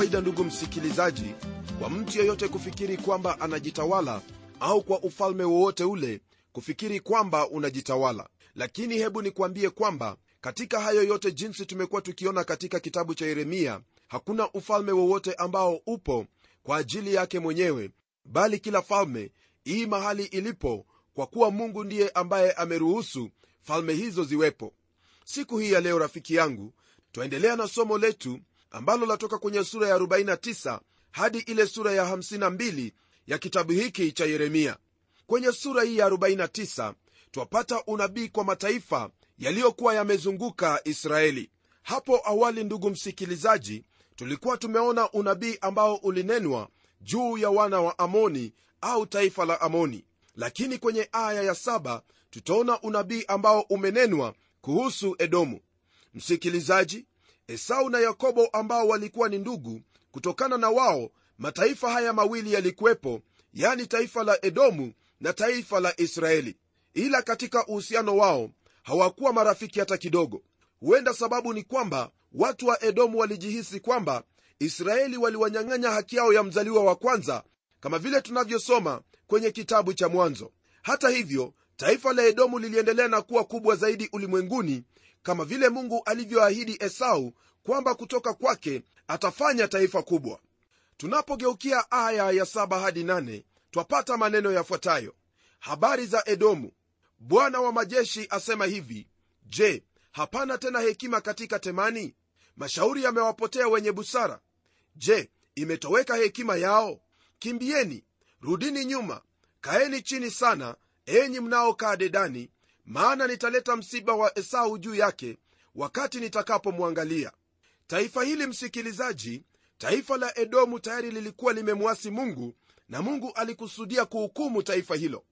kawaida ndugu msikilizaji kwa mtu yeyote kufikiri kwamba anajitawala au kwa ufalme wowote ule kufikiri kwamba unajitawala. Lakini hebu nikuambie kwamba katika hayo yote jinsi tumekuwa tukiona katika kitabu cha yeremia hakuna ufalme wowote ambao upo kwa ajili yake mwenyewe bali kila falme ii mahali ilipo kwa kuwa mungu ndiye ambaye ameruhusu falme hizo ziwepo. Siku hii ya leo rafiki yangu twaendelea na somo letu ambalo latoka kwenye sura ya 49 hadi ile sura ya 52 ya kitabu hiki cha yeremia. Kwenye sura hii ya 49 twapata unabii kwa mataifa yaliyokuwa yamezunguka israeli. Hapo awali ndugu msikilizaji tulikuwa tumeona unabii ambao ulinenwa juu ya wana wa amoni au taifa la amoni. Lakini kwenye aya ya saba tutaona unabii ambao umenenwa kuhusu edomu. Msikilizaji esau na yakobo ambao walikuwa ni ndugu kutokana na wao mataifa haya mawili yalikuwepo yani taifa la edomu na taifa la israeli. Ila katika uhusiano wao hawakuwa marafiki hata kidogo. Huenda sababu ni kwamba watu wa edomu walijihisi kwamba israeli waliwanyang'anya haki yao ya mzaliwa wa kwanza kama vile tunavyosoma kwenye kitabu cha mwanzo. Hata hivyo taifa la edomu liliendelea na kuwa kubwa zaidi ulimwenguni kama vile mungu alivyoahidi esau kwamba kutoka kwake atafanya taifa kubwa. Tunapogeukia aya ya saba hadi nane twapata maneno yafuatayo. Habari za edomu. Bwana wa majeshi asema hivi je hapana tena hekima katika temani? Mashauri yamewapotea wenye busara. Je imetoweka hekima yao? Kimbieni rudini nyuma kaeni chini sana enyi mnaokaa dedani maana nitaleta msiba wa esau juu yake wakati nitakapomwangalia. Taifa hili msikilizaji taifa la edomu tayari lilikuwa limemwasi mungu na mungu alikusudia kuhukumu taifa hilo.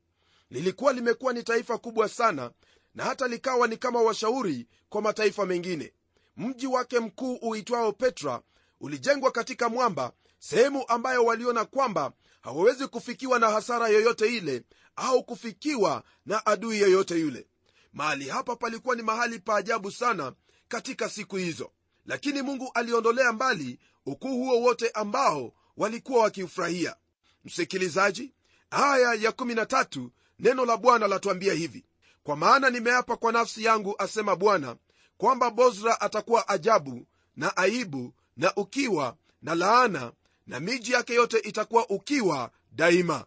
Lilikuwa limekuwa ni taifa kubwa sana na hata likawa ni kama washauri kwa mataifa mengine. Mji wake mkuu uitwao petra ulijengwa katika mwamba sehemu ambayo waliona kwamba hawawezi kufikiwa na hasara yoyote ile au kufikiwa na adui yoyote yule. Mahali hapa palikuwa ni mahali pa ajabu sana katika siku hizo. Lakini mungu aliondolea mbali ukuu huo wote ambao walikuwa wakiufurahia. Msikilizaji aya ya 13 neno la bwana latuambia hivi. Kwa maana nimeapa kwa nafsi yangu asema bwana kwamba bozra atakuwa ajabu na aibu na ukiwa na laana na miji yake yote itakuwa ukiwa daima.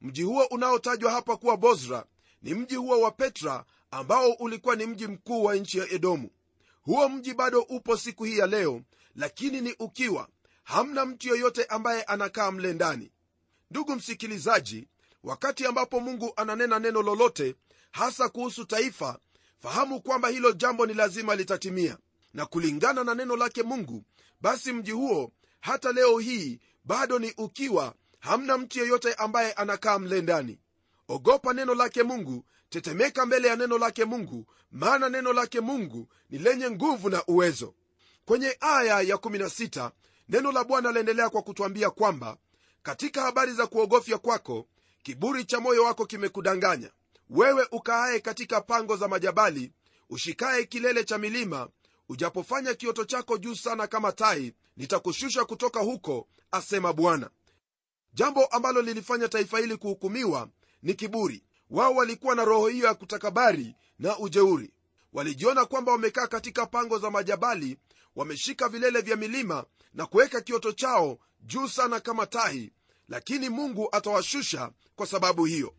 Mji huo unaotajwa hapa kuwa bozra ni mji huo wa petra ambao ulikuwa ni mji mkuu wa nchi ya edomu. Huo mji bado upo siku hii ya leo lakini ni ukiwa. Hamna mtu yoyote ambaye anakaa mle ndani. Ndugu msikilizaji wakati ambapo mungu ananena neno lolote hasa kuhusu taifa fahamu kwamba hilo jambo ni lazima litatimia. Na kulingana na neno lake mungu basi mji huo hata leo hii bado ni ukiwa hamna mtu yeyote ambaye anakaa mle ndani. Ogopa neno lake mungu tetemeka mbele ya neno lake mungu maana neno lake mungu ni lenye nguvu na uwezo. Kwenye aya ya 16 neno la bwana laendelea kwa kutwambia kwamba katika habari za kuogofya kwako kiburi cha moyo wako kimekudanganya. Wewe ukaaye katika pango za majabali ushikaye kilele cha milima ujapofanya kioto chako juu sana kama tai nitakushusha kutoka huko asema bwana. Jambo ambalo lilifanya taifa hili kuhukumiwa ni kiburi. Wao walikuwa na roho hiyo ya kutakabari na ujeuri. Walijiona kwamba wamekaa katika pango za majabali wameshika vilele vya milima na kuweka kioto chao juu sana kama tai lakini mungu atawashusha kwa sababu hiyo.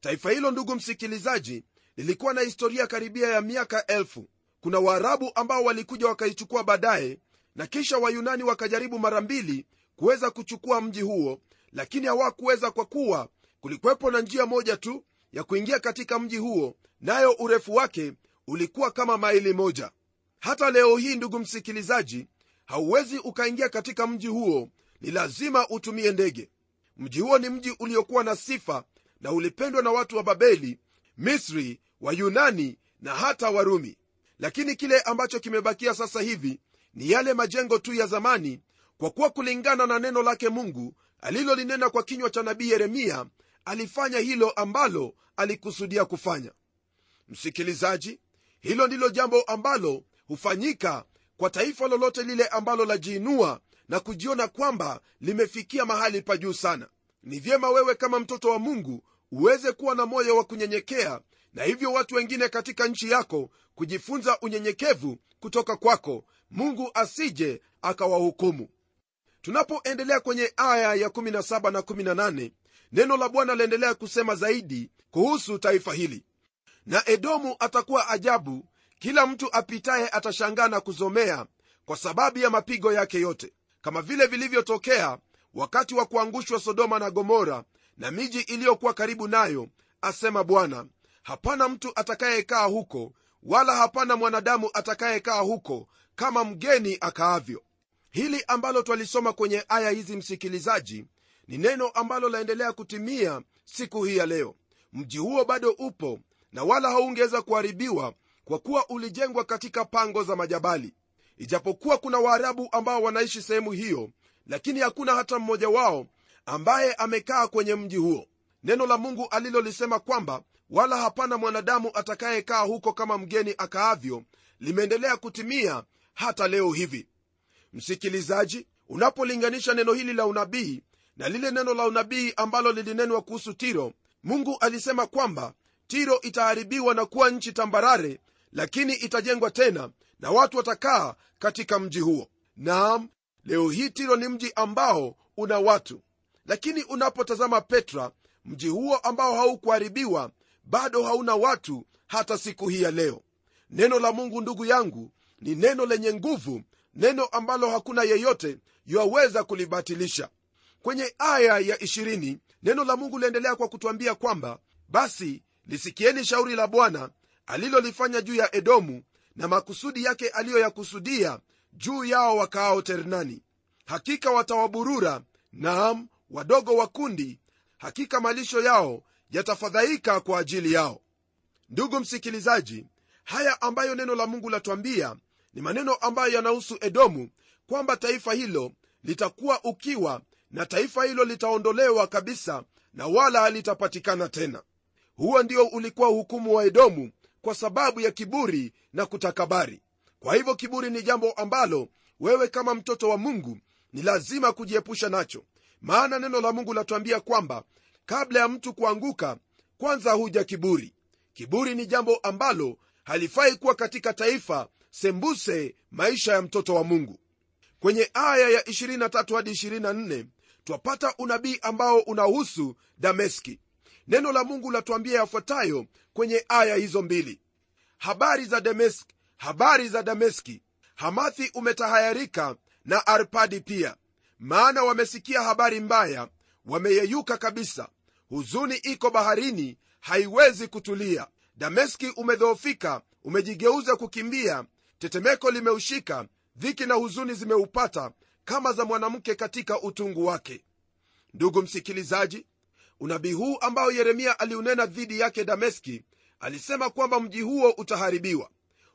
Taifa hilo ndugu msikilizaji lilikuwa na historia karibia ya miaka elfu kuna waarabu ambao walikuja wakaichukua baadaye na kisha wayunani wakajaribu mara mbili kuweza kuchukua mji huo lakini hawakuweza kwa kuwa kulikuwepo na njia moja tu ya kuingia katika mji huo nayo urefu wake ulikuwa kama maili moja. Hata leo hii ndugu msikilizaji hauwezi ukaingia katika mji huo ni lazima utumie ndege. Mji huo ni mji uliokuwa na sifa na ulipendwa na watu wa babeli misri wayunani na hata warumi lakini kile ambacho kimebakia sasa hivi ni yale majengo tu ya zamani kwa kuwa kulingana na neno lake mungu alilolinena kwa kinywa cha nabii yeremia alifanya hilo ambalo alikusudia kufanya. Msikilizaji hilo ndilo jambo ambalo hufanyika kwa taifa lolote lile ambalo lajiinua na kujiona kwamba limefikia mahali pa juu sana. Ni vyema wewe kama mtoto wa mungu uweze kuwa na moyo wa kunyenyekea na hivyo watu wengine katika nchi yako kujifunza unyenyekevu kutoka kwako. Mungu asije akawahukumu. Tunapoendelea kwenye aya ya 17 na 18 neno la bwana laendelea kusema zaidi kuhusu taifa hili. Na edomu atakuwa ajabu kila mtu apitaye atashangaa na kuzomea kwa sababu ya mapigo yake yote. Kama vile vilivyotokea wakati wa kuangushwa sodoma na gomora na miji iliyokuwa karibu nayo asema bwana hapana mtu atakayekaa huko wala hapana mwanadamu atakayekaa huko kama mgeni akaavyo. Hili ambalo twalisoma kwenye aya hizi msikilizaji ni neno ambalo laendelea kutimia siku hii ya leo. Mji huo bado upo na wala haungeweza kuharibiwa kwa kuwa ulijengwa katika pango za majabali. Ijapokuwa kuna waarabu ambao wanaishi sehemu hiyo lakini hakuna hata mmoja wao ambaye amekaa kwenye mji huo. Neno la mungu alilolisema kwamba wala hapana mwanadamu atakayekaa huko kama mgeni akaavyo limeendelea kutimia hata leo hivi. Msikilizaji unapolinganisha neno hili la unabii na lile neno la unabii ambalo lilinenwa kuhusu tiro mungu alisema kwamba tiro itaharibiwa na kuwa nchi tambarare lakini itajengwa tena na watu watakaa katika mji huo. Naam leo hii tiro ni mji ambao una watu. Lakini unapotazama petra mji huo ambao haukuharibiwa bado hauna watu hata siku hii ya leo. Neno la mungu ndugu yangu ni neno lenye nguvu neno ambalo hakuna yeyote yuaweza kulibatilisha. Kwenye aya ya 20 neno la mungu liendelea kwa kutwambia kwamba basi lisikieni shauri la bwana alilolifanya juu ya edomu na makusudi yake aliyoyakusudia juu yao wakaao ternani. Hakika watawaburura naam wadogo wa kundi hakika malisho yao yatafadhaika kwa ajili yao. Ndugu msikilizaji haya ambayo neno la mungu latwambia ni maneno ambayo yanahusu edomu kwamba taifa hilo litakuwa ukiwa na taifa hilo litaondolewa kabisa na wala halitapatikana tena. Huo ndio ulikuwa hukumu wa edomu kwa sababu ya kiburi na kutakabari. Kwa hivyo kiburi ni jambo ambalo wewe kama mtoto wa mungu ni lazima kujiepusha nacho. Maana neno la mungu latuambia kwamba kabla ya mtu kuanguka kwanza huja kiburi. Kiburi ni jambo ambalo halifai kuwa katika taifa sembuse maisha ya mtoto wa mungu. Kwenye aya ya 23 hadi 24 twapata unabii ambao unahusu dameski. Neno la mungu latuambia yafuatayo kwenye aya hizo mbili. Habari za dameski habari za dameski. Hamathi umetahayarika na arpadi pia. Maana wamesikia habari mbaya wameyeyuka kabisa huzuni iko baharini haiwezi kutulia. Dameski umedhoofika umejigeuza kukimbia. Tetemeko limeushika dhiki na huzuni zimeupata kama za mwanamke katika utungu wake. Ndugu msikilizaji unabii huu ambao yeremia aliunena dhidi yake dameski alisema kwamba mji huo utaharibiwa.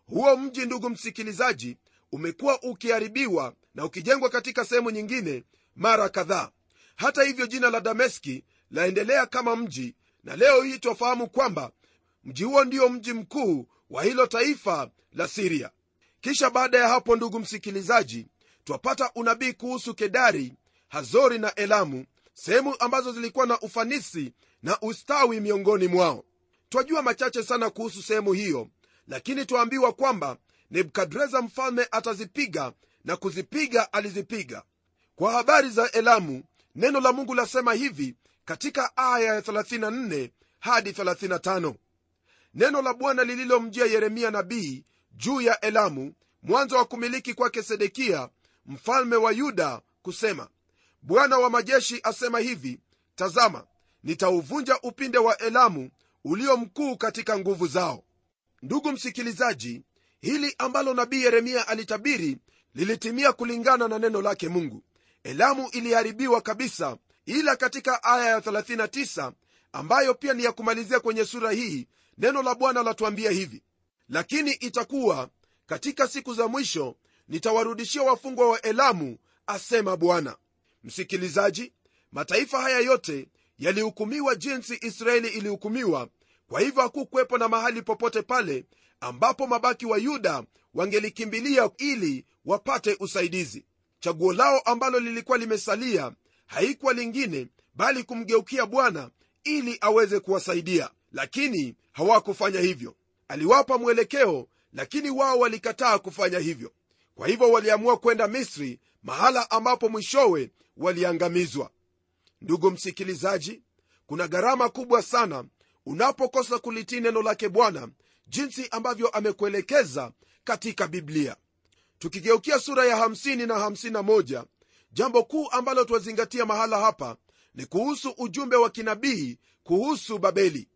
Huo mji ndugu msikilizaji umekuwa ukiharibiwa na ukijengwa katika sehemu nyingine mara kadhaa. Hata hivyo jina la dameski laendelea kama mji na leo hii twafahamu kwamba mji huo ndio mji mkuu wa hilo taifa la siria. Kisha baada ya hapo ndugu msikilizaji twapata unabii kuhusu kedari hazori na elamu sehemu ambazo zilikuwa na ufanisi na ustawi miongoni mwao. Twajua machache sana kuhusu sehemu hiyo lakini twaambiwa kwamba nebukadreza mfalme atazipiga na kuzipiga alizipiga. Kwa habari za elamu neno la mungu lasema hivi katika aya ya 34 hadi 35 neno la bwana lililomjia yeremia nabii juu ya elamu mwanzo wa kumiliki kwake sedekia mfalme wa yuda kusema bwana wa majeshi asema hivi tazama nitauvunja upinde wa elamu ulio mkuu katika nguvu zao. Ndugu msikilizaji hili ambalo nabii yeremia alitabiri lilitimia kulingana na neno lake mungu. Elamu iliharibiwa kabisa ila katika aya ya 39 ambayo pia ni ya kumalizia kwenye sura hii neno la bwana latuambia hivi. Lakini itakuwa katika siku za mwisho nitawarudishia wafungwa wa elamu asema bwana. Msikilizaji mataifa haya yote yalihukumiwa jinsi israeli ilihukumiwa kwa hivyo hakukuwepo na mahali popote pale ambapo mabaki wa yuda wangelikimbilia ili wapate usaidizi. Chaguo lao ambalo lilikuwa limesalia haikuwa lingine bali kumgeukia bwana ili aweze kuwasaidia. Lakini hawakufanya hivyo. Aliwapa mwelekeo lakini wao walikataa kufanya hivyo. Kwa hivyo waliamua kwenda misri mahala ambapo mwishowe waliangamizwa. Ndugu msikilizaji kuna gharama kubwa sana unapokosa kulitii neno lake bwana jinsi ambavyo amekuelekeza katika biblia. Tukigeukia sura ya 50 na 51 jambo kuu ambalo twazingatia mahala hapa ni kuhusu ujumbe wa kinabii kuhusu babeli.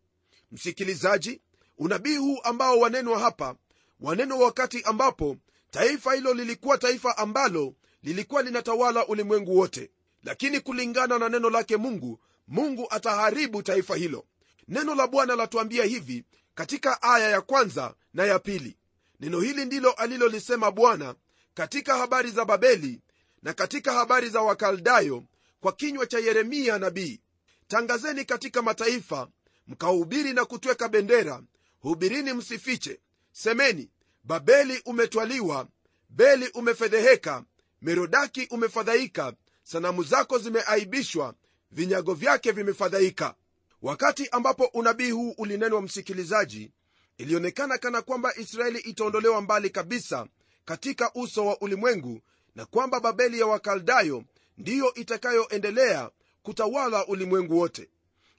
Msikilizaji unabii huu ambao wanenwa hapa wanenwa wakati ambapo taifa hilo lilikuwa taifa ambalo lilikuwa linatawala ulimwengu wote. Lakini kulingana na neno lake mungu mungu ataharibu taifa hilo. Neno la bwana latuambia hivi katika aya ya kwanza na ya pili. Neno hili ndilo alilolisema bwana katika habari za babeli na katika habari za wakaldayo kwa kinywa cha yeremia nabii tangazeni katika mataifa mkahubiri na kutweka bendera. Hubirini msifiche. Semeni babeli umetwaliwa beli umefedheheka merodaki umefadhaika sanamu zako zimeaibishwa vinyago vyake vimefadhaika. Wakati ambapo unabii huu ulinenwa msikilizaji ilionekana kana kwamba israeli itaondolewa mbali kabisa katika uso wa ulimwengu na kwamba babeli ya wakaldayo ndiyo itakayoendelea kutawala ulimwengu wote.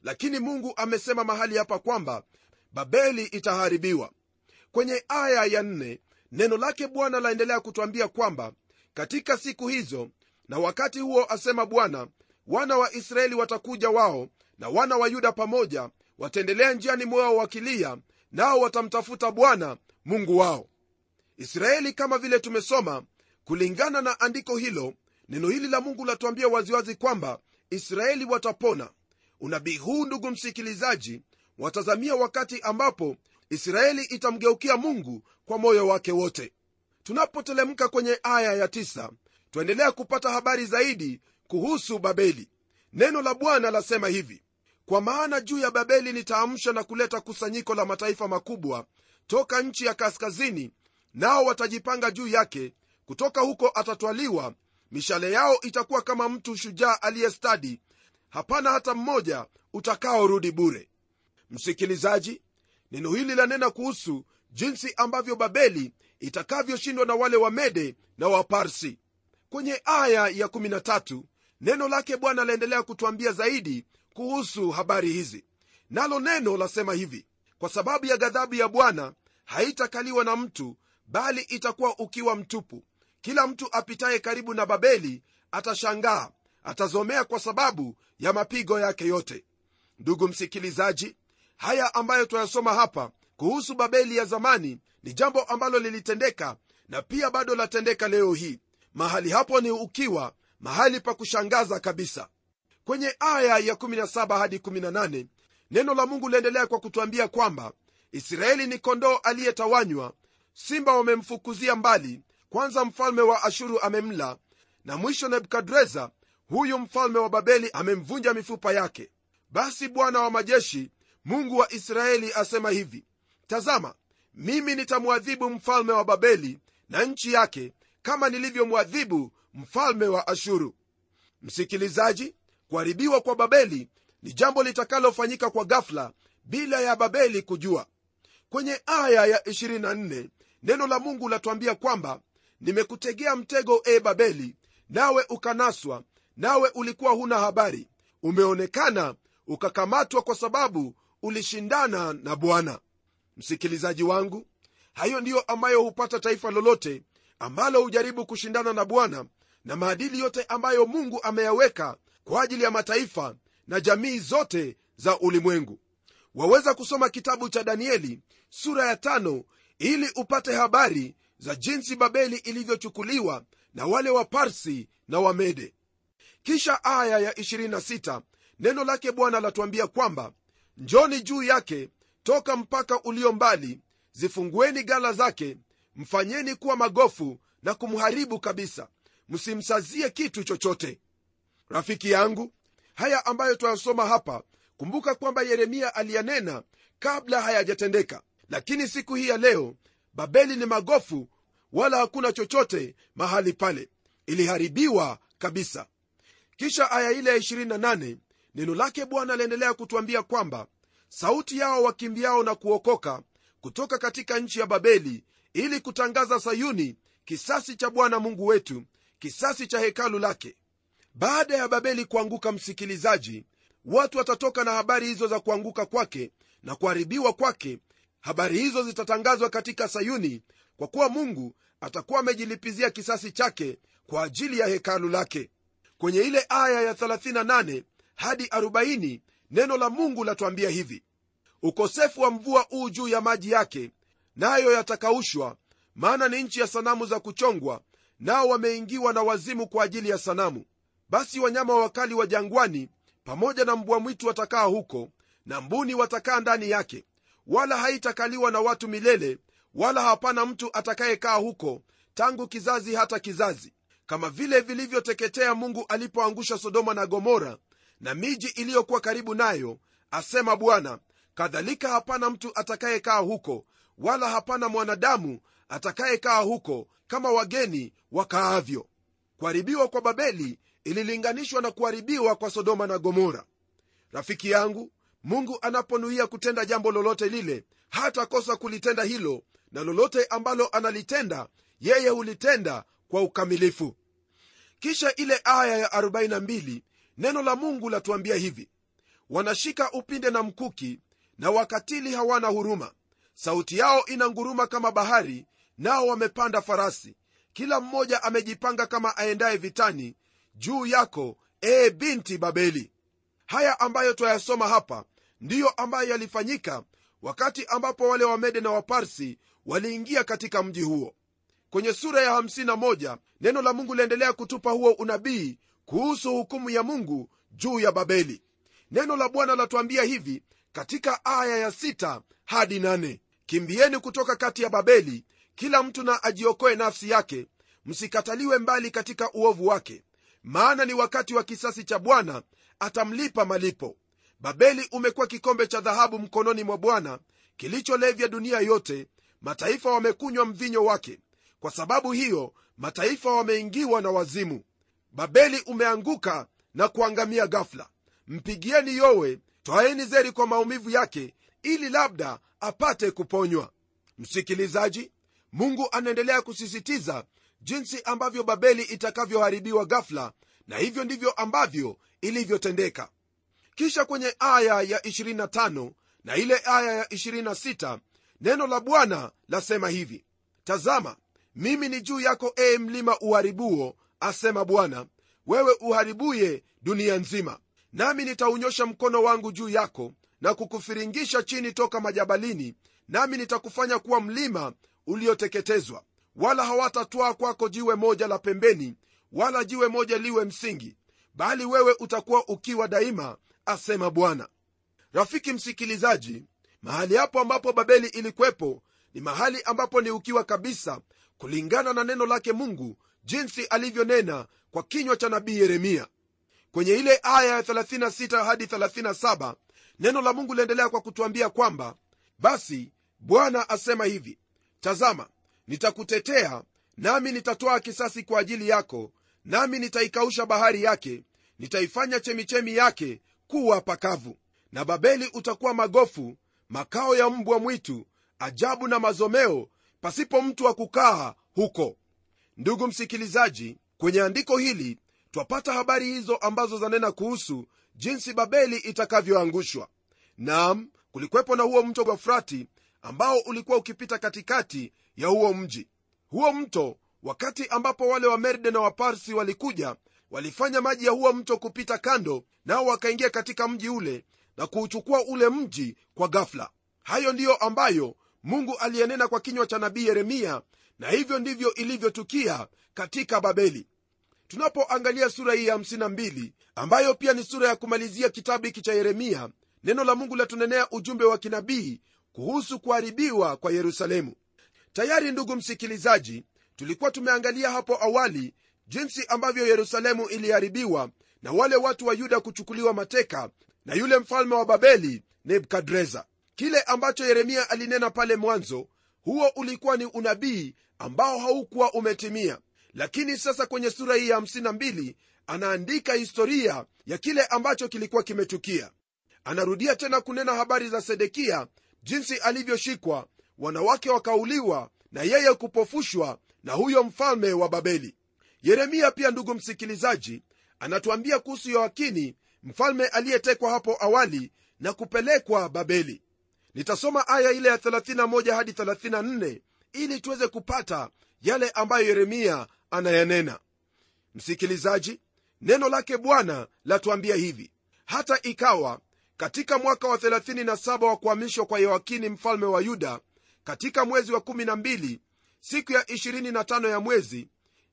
Lakini mungu amesema mahali hapa kwamba babeli itaharibiwa. Kwenye aya ya nne neno lake bwana laendelea kutwambia kwamba katika siku hizo na wakati huo asema bwana wana wa israeli watakuja wao na wana wa yuda pamoja wataendelea njiani mwao wakilia nao watamtafuta bwana mungu wao. Israeli kama vile tumesoma kulingana na andiko hilo neno hili la mungu latuambia waziwazi kwamba israeli watapona. Unabii huu ndugu msikilizaji watazamia wakati ambapo israeli itamgeukia mungu kwa moyo wake wote. Tunapotelemka kwenye aya ya tisa, twaendelea kupata habari zaidi kuhusu babeli. Neno la bwana lasema hivi kwa maana juu ya babeli nitaamsha na kuleta kusanyiko la mataifa makubwa toka nchi ya kaskazini nao watajipanga juu yake kutoka huko atatwaliwa. Mishale yao itakuwa kama mtu shujaa aliyestadi hapana hata mmoja utakaorudi bure. Msikilizaji neno hili lanena kuhusu jinsi ambavyo babeli itakavyoshindwa na wale wamede na waparsi kwenye aya ya 13 neno lake bwana laendelea kutwambia zaidi kuhusu habari hizi. Nalo neno lasema hivi kwa sababu ya ghadhabu ya bwana haitakaliwa na mtu bali itakuwa ukiwa mtupu kila mtu apitaye karibu na babeli atashangaa atazomea kwa sababu ya mapigo yake yote. Ndugu msikilizaji haya ambayo twayasoma hapa kuhusu babeli ya zamani ni jambo ambalo lilitendeka na pia bado latendeka leo hii. Mahali hapo ni ukiwa mahali pa kushangaza kabisa. Kwenye aya ya 17 hadi 18 neno la mungu liendelea kwa kutwambia kwamba israeli ni kondoo aliyetawanywa simba wamemfukuzia mbali kwanza mfalme wa ashuru amemla na mwisho nebukadreza huyu mfalme wa babeli amemvunja mifupa yake. Basi bwana wa majeshi mungu wa israeli asema hivi tazama mimi nitamwadhibu mfalme wa babeli na nchi yake kama nilivyomwadhibu mfalme wa ashuru. Msikilizaji kuharibiwa kwa babeli ni jambo litakalofanyika kwa gafla bila ya babeli kujua. Kwenye aya ya 24 neno la mungu latwambia kwamba nimekutegea mtego e babeli nawe ukanaswa nawe ulikuwa huna habari. Umeonekana ukakamatwa kwa sababu ulishindana na bwana. Msikilizaji wangu hayo ndiyo ambayo hupata taifa lolote ambalo hujaribu kushindana na bwana na maadili yote ambayo mungu ameyaweka kwa ajili ya mataifa na jamii zote za ulimwengu. Waweza kusoma kitabu cha danieli sura ya tano ili upate habari za jinsi babeli ilivyochukuliwa na wale wa parsi na wamede kisha aya ya 26 neno lake bwana latuambia kwamba njoni juu yake toka mpaka ulio mbali zifungueni gala zake mfanyeni kuwa magofu na kumharibu kabisa. Msimsazie kitu chochote. Rafiki yangu haya ambayo twayasoma hapa kumbuka kwamba yeremia aliyanena kabla hayajatendeka. Lakini siku hii ya leo babeli ni magofu wala hakuna chochote mahali pale. Iliharibiwa kabisa. Kisha aya ile ya 28 neno lake bwana aliendelea kutwambia kwamba sauti yao wakimbiao na kuokoka kutoka katika nchi ya babeli ili kutangaza sayuni kisasi cha bwana mungu wetu kisasi cha hekalu lake. Baada ya babeli kuanguka msikilizaji watu watatoka na habari hizo za kuanguka kwake na kuharibiwa kwake habari hizo zitatangazwa katika sayuni kwa kuwa mungu atakuwa amejilipizia kisasi chake kwa ajili ya hekalu lake. Kwenye ile aya ya 38 hadi 40 neno la mungu latuambia hivi ukosefu wa mvua uu juu ya maji yake nayo yatakaushwa maana ni nchi ya sanamu za kuchongwa nao wameingiwa na wazimu kwa ajili ya sanamu. Basi wanyama wakali wa jangwani pamoja na mbwa mwitu watakaa huko na mbuni watakaa ndani yake wala haitakaliwa na watu milele wala hapana mtu atakayekaa huko tangu kizazi hata kizazi. Kama vile vilivyoteketea mungu alipoangusha sodoma na gomora na miji iliyokuwa karibu nayo asema bwana kadhalika hapana mtu atakayekaa huko wala hapana mwanadamu atakayekaa huko kama wageni wakaavyo. Kuharibiwa kwa babeli ililinganishwa na kuharibiwa kwa sodoma na gomora. Rafiki yangu mungu anaponuia kutenda jambo lolote lile hatakosa kulitenda hilo na lolote ambalo analitenda yeye hulitenda kwa ukamilifu. Kisha ile aya ya 42 neno la mungu latuambia hivi. Wanashika upinde na mkuki na wakatili hawana huruma. Sauti yao ina nguruma kama bahari nao wamepanda farasi. Kila mmoja amejipanga kama aendaye vitani juu yako ee binti babeli. Haya ambayo twayasoma hapa ndiyo ambayo yalifanyika wakati ambapo wale wamede na waparsi waliingia katika mji huo. Kwenye sura ya 51 neno la mungu liendelea kutupa huo unabii kuhusu hukumu ya mungu juu ya babeli. Neno la bwana latuambia hivi katika aya ya 6 hadi 8 kimbieni kutoka kati ya babeli kila mtu na ajiokoe nafsi yake msikataliwe mbali katika uovu wake. Maana ni wakati wa kisasi cha bwana atamlipa malipo babeli umekuwa kikombe cha dhahabu mkononi mwa bwana kilicholevya dunia yote. Mataifa wamekunywa mvinyo wake. Kwa sababu hiyo mataifa wameingiwa na wazimu. Babeli umeanguka na kuangamia ghafla. Mpigieni yowe twaeni zeri kwa maumivu yake ili labda apate kuponywa. Msikilizaji mungu anaendelea kusisitiza jinsi ambavyo babeli itakavyoharibiwa ghafla na hivyo ndivyo ambavyo ilivyotendeka kisha kwenye aya ya 25 na ile aya ya 26 neno la bwana lasema hivi. Tazama mimi ni juu yako ee mlima uharibuo asema bwana. Wewe uharibuye dunia nzima. Nami nitaunyosha mkono wangu juu yako na kukufiringisha chini toka majabalini nami nitakufanya kuwa mlima ulioteketezwa. Wala hawatatwaa kwako jiwe moja la pembeni wala jiwe moja liwe msingi bali wewe utakuwa ukiwa daima asema bwana. Rafiki msikilizaji mahali hapo ambapo babeli ilikwepo ni mahali ambapo ni ukiwa kabisa kulingana na neno lake mungu jinsi alivyonena kwa kinywa cha nabii yeremia. Kwenye ile aya ya 36 hadi 37 neno la mungu liendelea kwa kutuambia kwamba basi bwana asema hivi tazama nitakutetea nami nitatwaa kisasi kwa ajili yako nami nitaikausha bahari yake nitaifanya chemichemi yake kuwa pakavu. Na babeli utakuwa magofu makao ya mbwa mwitu ajabu na mazomeo pasipo mtu wa kukaa huko. Ndugu msikilizaji kwenye andiko hili twapata habari hizo ambazo zanena kuhusu jinsi babeli itakavyoangushwa. Nam kulikwepo na huo mto wa frati ambao ulikuwa ukipita katikati ya huo mji. Huo mto wakati ambapo wale wamerde na waparsi walikuja walifanya maji ya huo mto kupita kando nao wakaingia katika mji ule na kuuchukua ule mji kwa gafla hayo ndiyo ambayo mungu aliyenena kwa kinywa cha nabii yeremia na hivyo ndivyo ilivyotukia katika babeli. Tunapoangalia sura hii ya 52 ambayo pia ni sura ya kumalizia kitabu hiki cha yeremia neno la mungu latunenea ujumbe wa kinabii kuhusu kuharibiwa kwa yerusalemu. Tayari ndugu msikilizaji tulikuwa tumeangalia hapo awali jinsi ambavyo yerusalemu iliharibiwa na wale watu wa yuda kuchukuliwa mateka na yule mfalme wa babeli nebukadreza. Kile ambacho yeremia alinena pale mwanzo huo ulikuwa ni unabii ambao haukuwa umetimia. Lakini sasa kwenye sura hii ya 52 anaandika historia ya kile ambacho kilikuwa kimetukia. Anarudia tena kunena habari za sedekia jinsi alivyoshikwa wanawake wakauliwa na yeye kupofushwa na huyo mfalme wa babeli yeremia pia ndugu msikilizaji anatuambia kuhusu yoakini mfalme aliyetekwa hapo awali na kupelekwa babeli. Nitasoma aya ile ya 31 hadi 34 ili tuweze kupata yale ambayo yeremia anayanena. Msikilizaji neno lake bwana latuambia hivi. Hata ikawa katika mwaka wa 37 wa kuhamishwa kwa yoakini mfalme wa yuda katika mwezi wa 12 siku ya 25 ya mwezi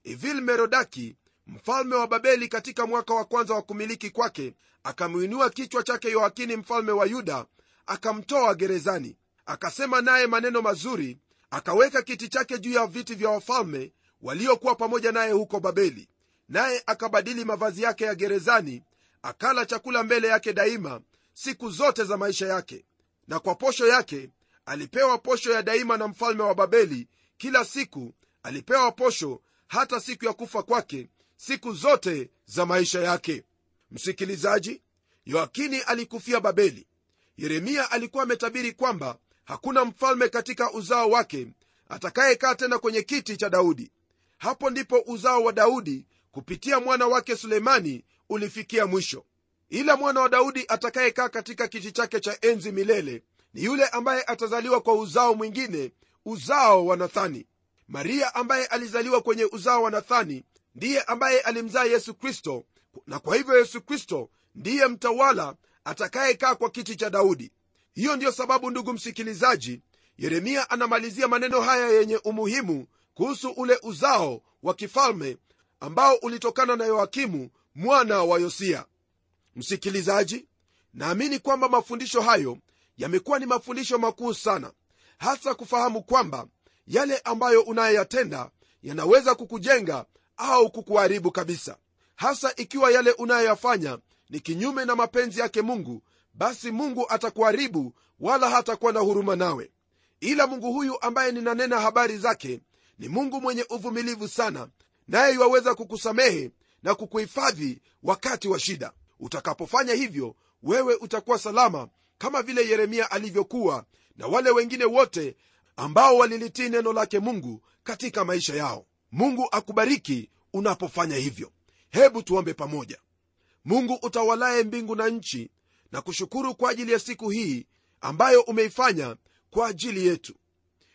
evil merodaki mfalme wa babeli katika mwaka wa kwanza wa kumiliki kwake akamwinua kichwa chake yoakini mfalme wa yuda akamtoa gerezani. Akasema naye maneno mazuri akaweka kiti chake juu ya viti vya wafalme waliokuwa pamoja naye huko babeli. Naye akabadili mavazi yake ya gerezani akala chakula mbele yake daima siku zote za maisha yake. Na kwa posho yake alipewa posho ya daima na mfalme wa babeli. Kila siku alipewa posho hata siku ya kufa kwake siku zote za maisha yake. Msikilizaji yoakini alikufia babeli. Yeremia alikuwa ametabiri kwamba hakuna mfalme katika uzao wake atakayekaa tena kwenye kiti cha daudi. Hapo ndipo uzao wa daudi kupitia mwana wake sulemani ulifikia mwisho. Ila mwana wa daudi atakayekaa katika kiti chake cha enzi milele ni yule ambaye atazaliwa kwa uzao mwingine uzao wa nathani maria ambaye alizaliwa kwenye uzao wa nathani ndiye ambaye alimzaa yesu kristo na kwa hivyo yesu kristo ndiye mtawala atakayekaa kwa kiti cha daudi. Hiyo ndiyo sababu ndugu msikilizaji yeremia anamalizia maneno haya yenye umuhimu kuhusu ule uzao wa kifalme ambao ulitokana na yoakimu mwana wa yosia. Msikilizaji naamini kwamba mafundisho hayo yamekuwa ni mafundisho makuu sana hasa kufahamu kwamba yale ambayo unayoyatenda yanaweza kukujenga au kukuharibu kabisa. Hasa ikiwa yale unayoyafanya ni kinyume na mapenzi yake mungu basi mungu atakuharibu wala hatakuwa na huruma nawe. Ila mungu huyu ambaye ninanena habari zake ni mungu mwenye uvumilivu sana naye iwaweza kukusamehe na kukuhifadhi wakati wa shida. Utakapofanya hivyo wewe utakuwa salama kama vile yeremia alivyokuwa na wale wengine wote ambao walilitii neno lake mungu katika maisha yao. Mungu akubariki unapofanya hivyo. Hebu tuombe pamoja. Mungu utawalaye mbingu na nchi na kushukuru kwa ajili ya siku hii ambayo umeifanya kwa ajili yetu.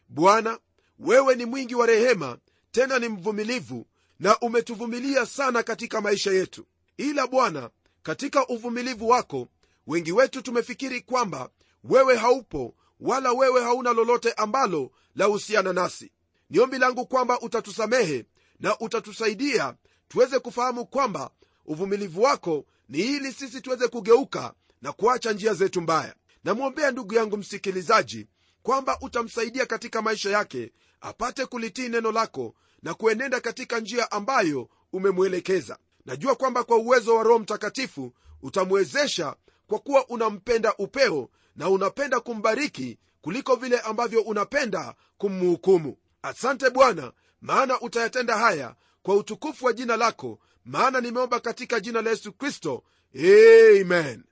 Bwana wewe ni mwingi wa rehema tena ni mvumilivu na umetuvumilia sana katika maisha yetu. Ila bwana katika uvumilivu wako wengi wetu tumefikiri kwamba wewe haupo wala wewe hauna lolote ambalo lahusiana nasi. Ni ombi langu kwamba utatusamehe na utatusaidia tuweze kufahamu kwamba uvumilivu wako ni ili sisi tuweze kugeuka na kuacha njia zetu mbaya. Namwombea ndugu yangu msikilizaji kwamba utamsaidia katika maisha yake apate kulitii neno lako na kuenenda katika njia ambayo umemwelekeza. Najua kwamba kwa uwezo wa roho mtakatifu utamwezesha kwa kuwa unampenda upeo na unapenda kumbariki kuliko vile ambavyo unapenda kumhukumu. Asante bwana maana utayatenda haya kwa utukufu wa jina lako maana nimeomba katika jina la yesu kristo. Amen.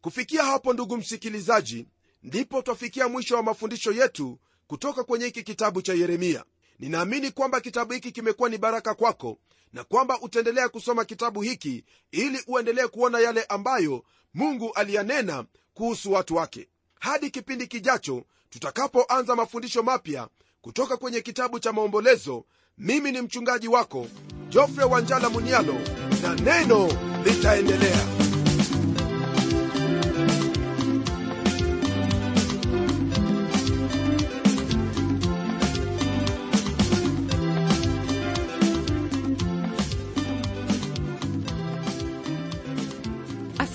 Kufikia hapo ndugu msikilizaji ndipo twafikia mwisho wa mafundisho yetu kutoka kwenye hiki kitabu cha yeremia ninaamini kwamba kitabu hiki kimekuwa ni baraka kwako na kwamba utaendelea kusoma kitabu hiki ili uendelee kuona yale ambayo mungu aliyanena kuhusu watu wake. Hadi kipindi kijacho tutakapoanza mafundisho mapya kutoka kwenye kitabu cha maombolezo mimi ni mchungaji wako jofre wanjala munialo na neno litaendelea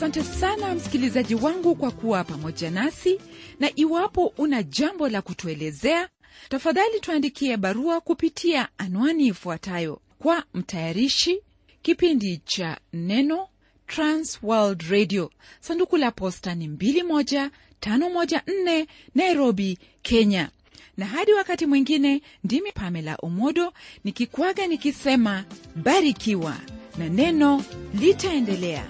asante sana msikilizaji wangu kwa kuwa pamoja nasi. Na iwapo una jambo la kutuelezea tafadhali tuandikie barua kupitia anwani ifuatayo. Kwa mtayarishi kipindi cha neno transworld radio. Sanduku la posta ni 21514 nairobi kenya. Na hadi wakati mwingine ndimi pamela omodo nikikwaga nikisema barikiwa. Na neno litaendelea